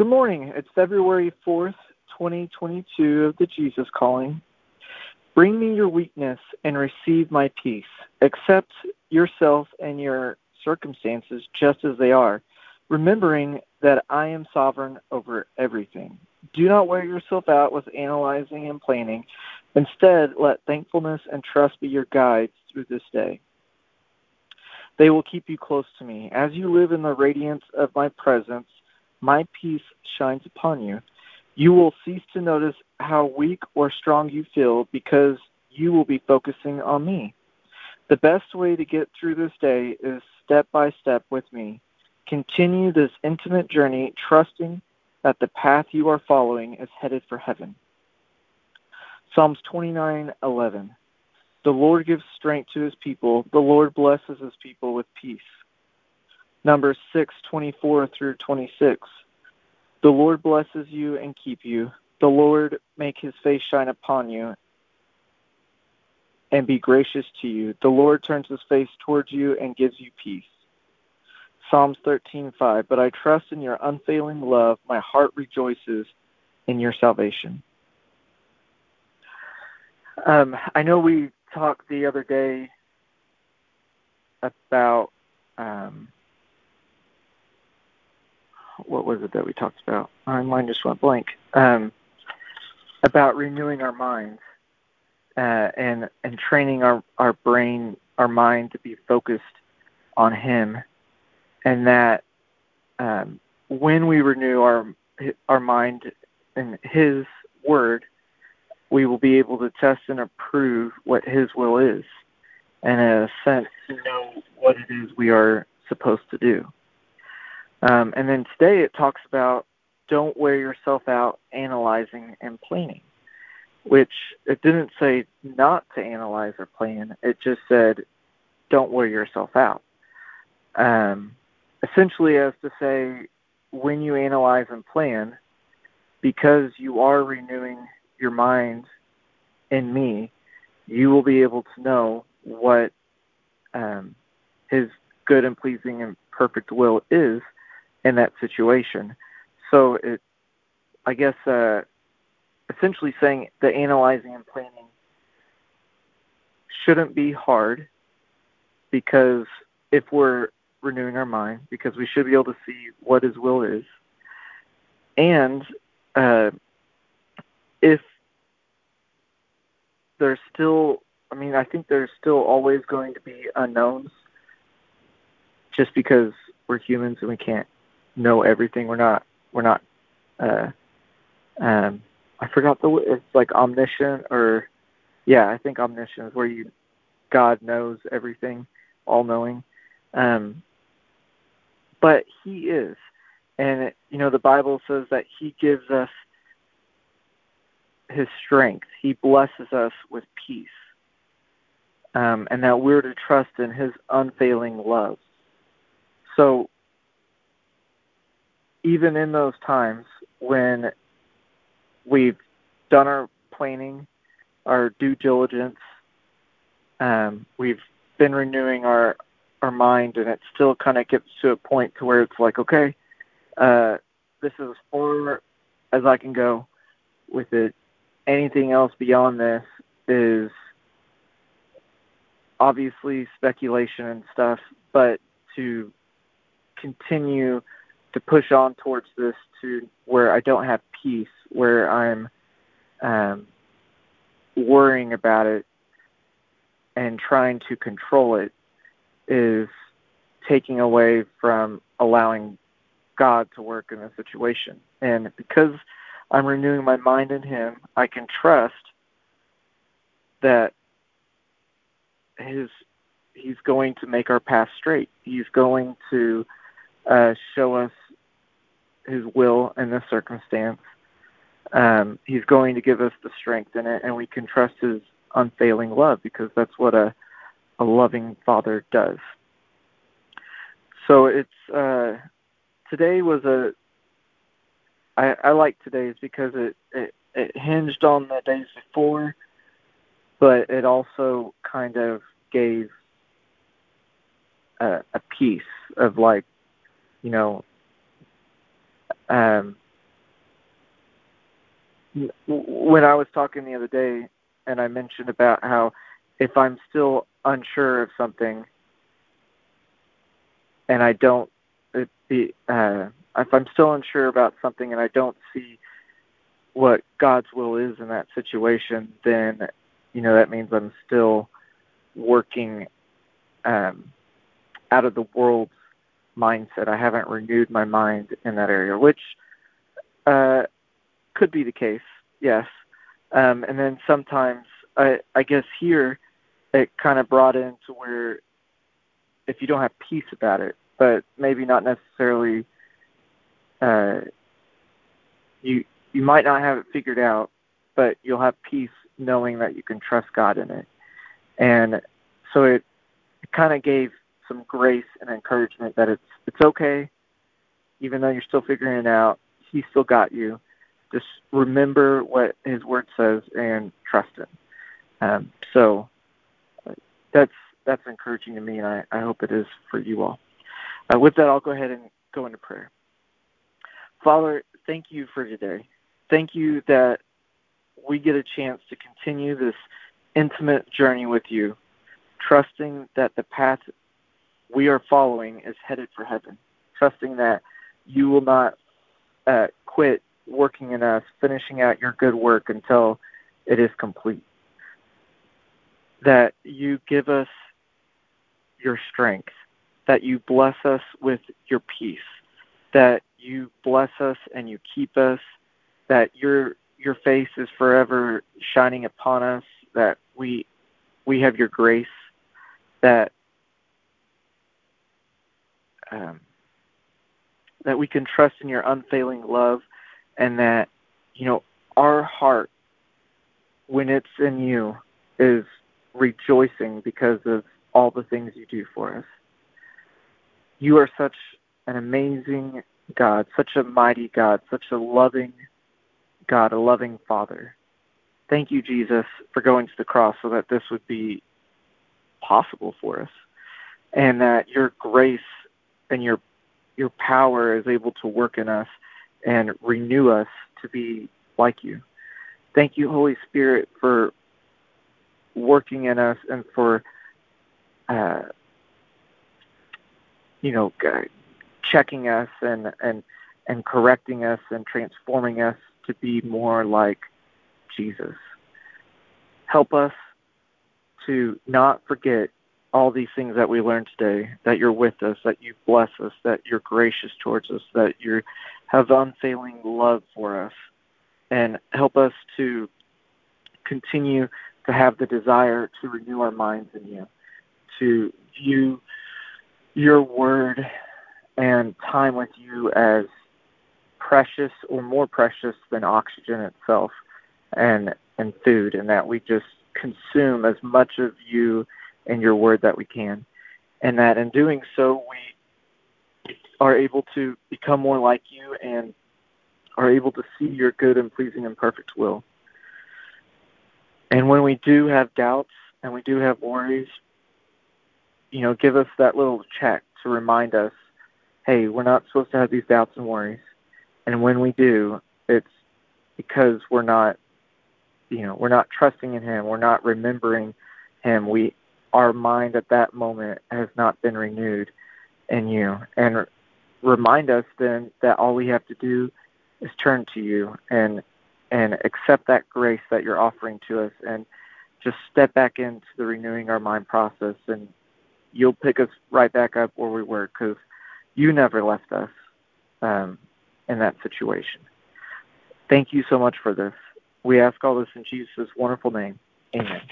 Good morning. It's February 4th, 2022 of the Jesus Calling. Bring me your weakness and receive my peace. Accept yourself and your circumstances just as they are, remembering that I am sovereign over everything. Do not wear yourself out with analyzing and planning. Instead, let thankfulness and trust be your guides through this day. They will keep you close to me. As you live in the radiance of my presence, my peace shines upon you. You will cease to notice how weak or strong you feel because you will be focusing on me. The best way to get through this day is step by step with me. Continue this intimate journey, trusting that the path you are following is headed for heaven. Psalms 29:11 The Lord gives strength to his people. The Lord blesses his people with peace. Numbers 6:24 through 26 The Lord blesses you and keep you. The Lord make his face shine upon you and be gracious to you. The Lord turns his face towards you and gives you peace. Psalms 13:5 But I trust in your unfailing love. My heart rejoices in your salvation. Um, I know we talked the other day about um, what was it that we talked about? My mind just went blank. Um, about renewing our minds uh, and and training our our brain, our mind to be focused on Him and that um, when we renew our our mind in His Word, we will be able to test and approve what His will is, and in a sense, know what it is we are supposed to do. Um, and then today it talks about don't wear yourself out analyzing and planning, which it didn't say not to analyze or plan. It just said don't wear yourself out. Um, essentially as to say when you analyze and plan, because you are renewing your mind in me, you will be able to know what um, His good and pleasing and perfect will is in that situation. So it, I guess, uh, essentially saying the analyzing and planning shouldn't be hard because if we're renewing our mind because we should be able to see what His will is. And uh, if there's still, I mean, I think there's still always going to be unknowns just because we're humans and we can't know everything. We're not, we're not, uh, um, I forgot the, it's like omniscient or, yeah, I think omniscient is where you, God knows everything, all knowing. Um, but He is. And, it, you know, the Bible says that He gives us His strength, He blesses us with peace, um, and that we're to trust in His unfailing love. So, even in those times when we've done our planning, our due diligence, um, we've been renewing our our mind and it still kind of gets to a point to where it's like okay uh this is as far as i can go with it. Anything else beyond this is obviously speculation and stuff but to continue to push on towards this to where i don't have peace where i'm um worrying about it and trying to control it is taking away from allowing God to work in the situation. And because I'm renewing my mind in Him, I can trust that His He's going to make our path straight. He's going to uh, show us His will in this circumstance. Um, he's going to give us the strength in it, and we can trust His unfailing love because that's what a a loving father does. So it's uh, today was a I, I like today's because it, it it hinged on the days before, but it also kind of gave a, a piece of like, you know, um, when I was talking the other day and I mentioned about how if I'm still unsure of something and I don't be uh, if I'm still unsure about something and I don't see what God's will is in that situation, then you know that means I'm still working um, out of the world's mindset. I haven't renewed my mind in that area, which uh, could be the case, yes. Um, and then sometimes, I, I guess here, it kind of brought into where if you don't have peace about it, but maybe not necessarily, uh, you you might not have it figured out, but you'll have peace knowing that you can trust God in it. And so it, it kind of gave some grace and encouragement that it's it's okay, even though you're still figuring it out. He still got you. Just remember what His Word says and trust Him. Um, so that's that's encouraging to me, and I, I hope it is for you all. Uh, with that, I'll go ahead and go into prayer. Father, thank you for today. Thank you that we get a chance to continue this intimate journey with you, trusting that the path we are following is headed for heaven, trusting that you will not uh, quit working in us, finishing out your good work until it is complete. That you give us your strength, that you bless us with your peace, that you bless us and you keep us, that your your face is forever shining upon us, that we we have your grace, that um, that we can trust in your unfailing love, and that you know our heart, when it's in you, is rejoicing because of all the things you do for us. You are such an amazing God, such a mighty God, such a loving God, a loving Father. Thank you, Jesus, for going to the cross so that this would be possible for us, and that your grace and your your power is able to work in us and renew us to be like you. Thank you, Holy Spirit, for working in us and for uh, you know checking us and and and correcting us and transforming us to be more like Jesus. Help us to not forget all these things that we learned today that you're with us, that you bless us, that you're gracious towards us, that you have unfailing love for us, and help us to continue to have the desire to renew our minds in you, to view your word and time with you as precious or more precious than oxygen itself and and food and that we just consume as much of you and your word that we can. And that in doing so, we are able to become more like you and are able to see your good and pleasing and perfect will. And when we do have doubts and we do have worries, you know, give us that little check to remind us, hey, we're not supposed to have these doubts and worries. And when we do, it's because we're not, you know, we're not trusting in Him. We're not remembering Him. We our mind at that moment has not been renewed in you. And remind us then that all we have to do is turn to you and and accept that grace that you're offering to us and just step back into the renewing our mind process and you'll pick us right back up where we were because you never left us um, in that situation. Thank you so much for this. We ask all this in Jesus' wonderful name. Amen.